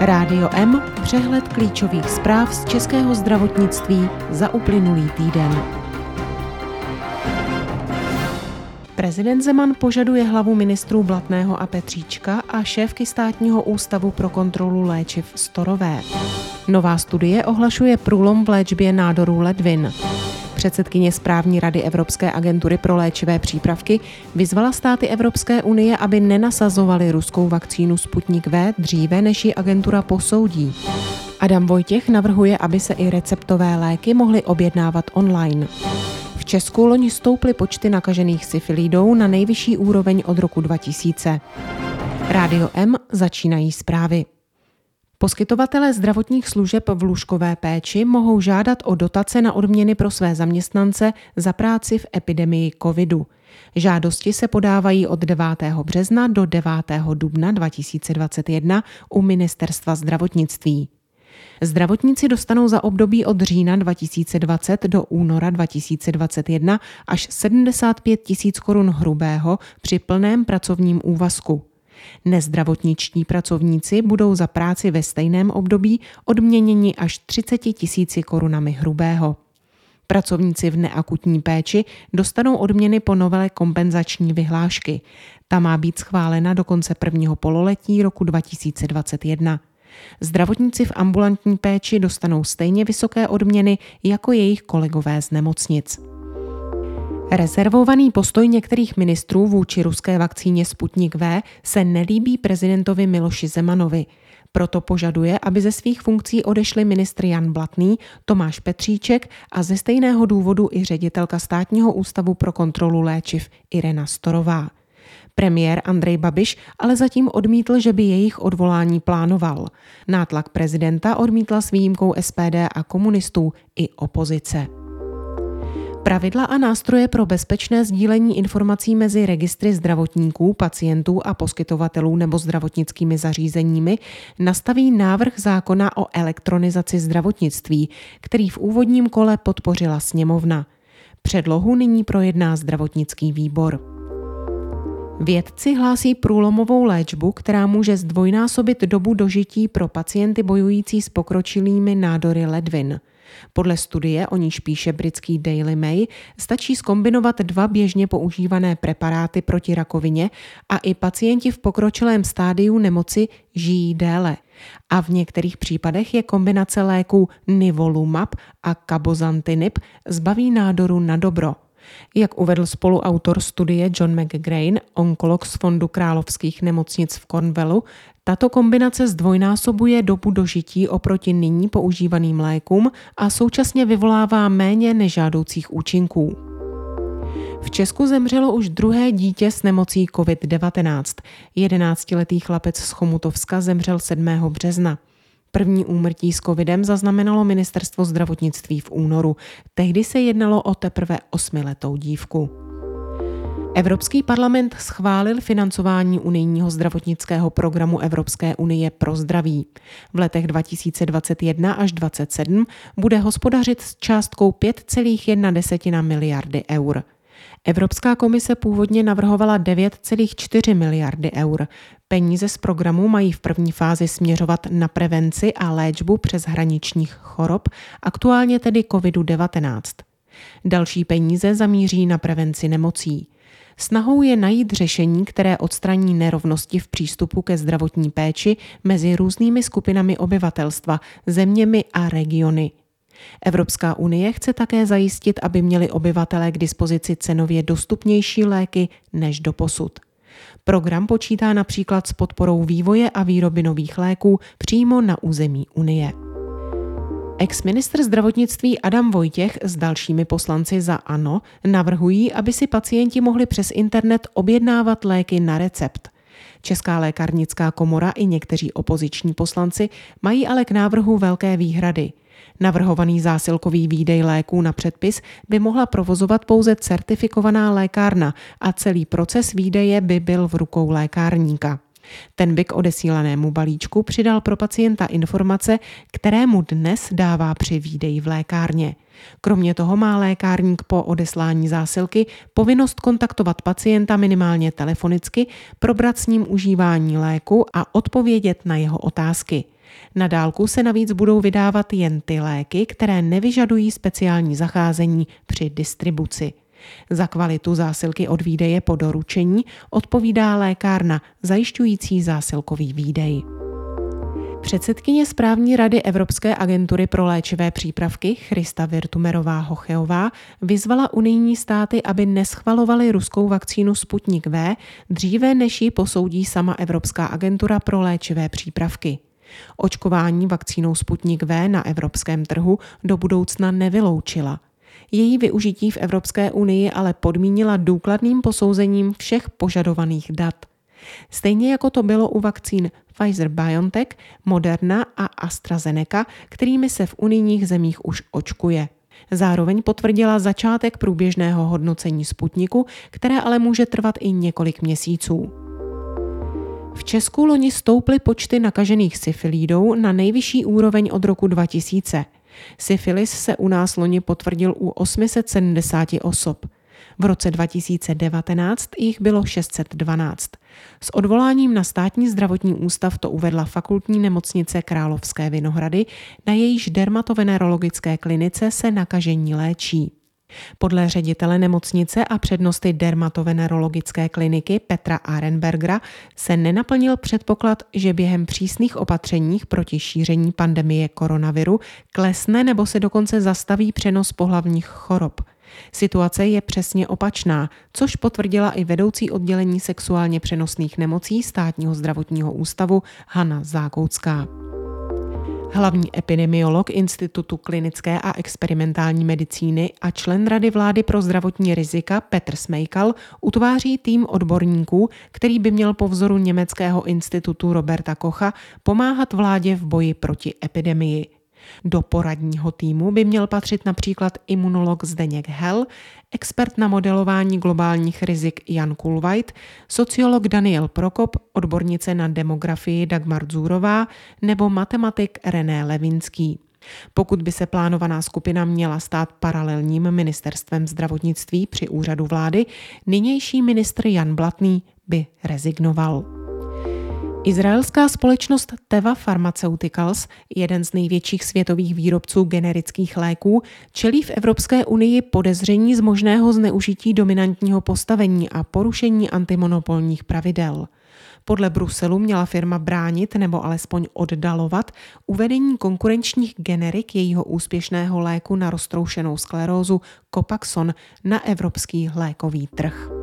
Rádio M, přehled klíčových zpráv z českého zdravotnictví za uplynulý týden. Prezident Zeman požaduje hlavu ministrů Blatného a Petříčka a šéfky státního ústavu pro kontrolu léčiv Storové. Nová studie ohlašuje průlom v léčbě nádorů ledvin. Předsedkyně správní rady Evropské agentury pro léčivé přípravky vyzvala státy Evropské unie, aby nenasazovali ruskou vakcínu Sputnik V dříve, než ji agentura posoudí. Adam Vojtěch navrhuje, aby se i receptové léky mohly objednávat online. V Česku loni stouply počty nakažených syfilidou na nejvyšší úroveň od roku 2000. Rádio M začínají zprávy. Poskytovatelé zdravotních služeb v lůžkové péči mohou žádat o dotace na odměny pro své zaměstnance za práci v epidemii covidu. Žádosti se podávají od 9. března do 9. dubna 2021 u Ministerstva zdravotnictví. Zdravotníci dostanou za období od října 2020 do února 2021 až 75 tisíc korun hrubého při plném pracovním úvazku. Nezdravotničtí pracovníci budou za práci ve stejném období odměněni až 30 tisíci korunami hrubého. Pracovníci v neakutní péči dostanou odměny po novele kompenzační vyhlášky. Ta má být schválena do konce prvního pololetí roku 2021. Zdravotníci v ambulantní péči dostanou stejně vysoké odměny jako jejich kolegové z nemocnic. Rezervovaný postoj některých ministrů vůči ruské vakcíně Sputnik V se nelíbí prezidentovi Miloši Zemanovi. Proto požaduje, aby ze svých funkcí odešli ministr Jan Blatný, Tomáš Petříček a ze stejného důvodu i ředitelka státního ústavu pro kontrolu léčiv Irena Storová. Premiér Andrej Babiš ale zatím odmítl, že by jejich odvolání plánoval. Nátlak prezidenta odmítla s výjimkou SPD a komunistů i opozice. Pravidla a nástroje pro bezpečné sdílení informací mezi registry zdravotníků, pacientů a poskytovatelů nebo zdravotnickými zařízeními nastaví návrh zákona o elektronizaci zdravotnictví, který v úvodním kole podpořila sněmovna. Předlohu nyní projedná zdravotnický výbor. Vědci hlásí průlomovou léčbu, která může zdvojnásobit dobu dožití pro pacienty bojující s pokročilými nádory ledvin. Podle studie, o níž píše britský Daily Mail, stačí skombinovat dva běžně používané preparáty proti rakovině a i pacienti v pokročilém stádiu nemoci žijí déle. A v některých případech je kombinace léků Nivolumab a Cabozantinib zbaví nádoru na dobro. Jak uvedl spoluautor studie John McGrain, onkolog z Fondu královských nemocnic v Cornwallu, tato kombinace zdvojnásobuje dobu dožití oproti nyní používaným lékům a současně vyvolává méně nežádoucích účinků. V Česku zemřelo už druhé dítě s nemocí COVID-19. 11-letý chlapec z Chomutovska zemřel 7. března. První úmrtí s covidem zaznamenalo ministerstvo zdravotnictví v únoru. Tehdy se jednalo o teprve osmiletou dívku. Evropský parlament schválil financování unijního zdravotnického programu Evropské unie pro zdraví. V letech 2021 až 2027 bude hospodařit s částkou 5,1 miliardy eur. Evropská komise původně navrhovala 9,4 miliardy eur. Peníze z programu mají v první fázi směřovat na prevenci a léčbu přes hraničních chorob, aktuálně tedy COVID-19. Další peníze zamíří na prevenci nemocí. Snahou je najít řešení, které odstraní nerovnosti v přístupu ke zdravotní péči mezi různými skupinami obyvatelstva, zeměmi a regiony. Evropská unie chce také zajistit, aby měli obyvatelé k dispozici cenově dostupnější léky než do posud. Program počítá například s podporou vývoje a výroby nových léků přímo na území Unie. Ex-ministr zdravotnictví Adam Vojtěch s dalšími poslanci za ANO navrhují, aby si pacienti mohli přes internet objednávat léky na recept. Česká lékárnická komora i někteří opoziční poslanci mají ale k návrhu velké výhrady. Navrhovaný zásilkový výdej léků na předpis by mohla provozovat pouze certifikovaná lékárna a celý proces výdeje by byl v rukou lékárníka. Ten by k odesílanému balíčku přidal pro pacienta informace, které mu dnes dává při výdeji v lékárně. Kromě toho má lékárník po odeslání zásilky povinnost kontaktovat pacienta minimálně telefonicky, probrat s ním užívání léku a odpovědět na jeho otázky. Na dálku se navíc budou vydávat jen ty léky, které nevyžadují speciální zacházení při distribuci. Za kvalitu zásilky od výdeje po doručení odpovídá lékárna zajišťující zásilkový výdej. Předsedkyně správní rady Evropské agentury pro léčivé přípravky Christa Virtumerová Hocheová vyzvala unijní státy, aby neschvalovaly ruskou vakcínu Sputnik V dříve, než ji posoudí sama Evropská agentura pro léčivé přípravky. Očkování vakcínou Sputnik V na evropském trhu do budoucna nevyloučila. Její využití v Evropské unii ale podmínila důkladným posouzením všech požadovaných dat. Stejně jako to bylo u vakcín Pfizer BioNTech, Moderna a AstraZeneca, kterými se v unijních zemích už očkuje. Zároveň potvrdila začátek průběžného hodnocení Sputniku, které ale může trvat i několik měsíců. V Česku loni stouply počty nakažených syfilídou na nejvyšší úroveň od roku 2000. Syfilis se u nás loni potvrdil u 870 osob. V roce 2019 jich bylo 612. S odvoláním na státní zdravotní ústav to uvedla fakultní nemocnice Královské Vinohrady, na jejíž dermatovenerologické klinice se nakažení léčí. Podle ředitele nemocnice a přednosty dermatovenerologické kliniky Petra Arenbergera se nenaplnil předpoklad, že během přísných opatřeních proti šíření pandemie koronaviru klesne nebo se dokonce zastaví přenos pohlavních chorob – Situace je přesně opačná, což potvrdila i vedoucí oddělení sexuálně přenosných nemocí státního zdravotního ústavu Hanna Zákoucká. Hlavní epidemiolog Institutu klinické a experimentální medicíny a člen Rady vlády pro zdravotní rizika Petr Smejkal utváří tým odborníků, který by měl po vzoru německého institutu Roberta Kocha pomáhat vládě v boji proti epidemii. Do poradního týmu by měl patřit například imunolog Zdeněk Hel, expert na modelování globálních rizik Jan Kulvajt, sociolog Daniel Prokop, odbornice na demografii Dagmar Zúrová nebo matematik René Levinský. Pokud by se plánovaná skupina měla stát paralelním ministerstvem zdravotnictví při úřadu vlády, nynější ministr Jan Blatný by rezignoval. Izraelská společnost Teva Pharmaceuticals, jeden z největších světových výrobců generických léků, čelí v Evropské unii podezření z možného zneužití dominantního postavení a porušení antimonopolních pravidel. Podle Bruselu měla firma bránit nebo alespoň oddalovat uvedení konkurenčních generik jejího úspěšného léku na roztroušenou sklerózu Copaxon na evropský lékový trh.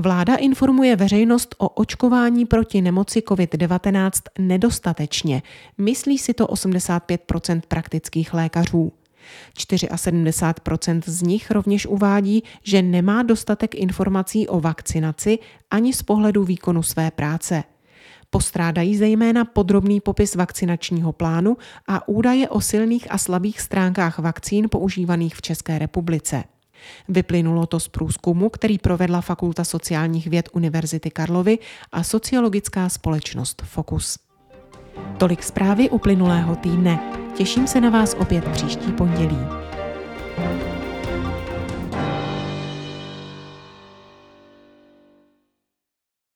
Vláda informuje veřejnost o očkování proti nemoci COVID-19 nedostatečně, myslí si to 85% praktických lékařů. 74% z nich rovněž uvádí, že nemá dostatek informací o vakcinaci ani z pohledu výkonu své práce. Postrádají zejména podrobný popis vakcinačního plánu a údaje o silných a slabých stránkách vakcín používaných v České republice. Vyplynulo to z průzkumu, který provedla Fakulta sociálních věd Univerzity Karlovy a sociologická společnost Focus. Tolik zprávy uplynulého týdne. Těším se na vás opět příští pondělí.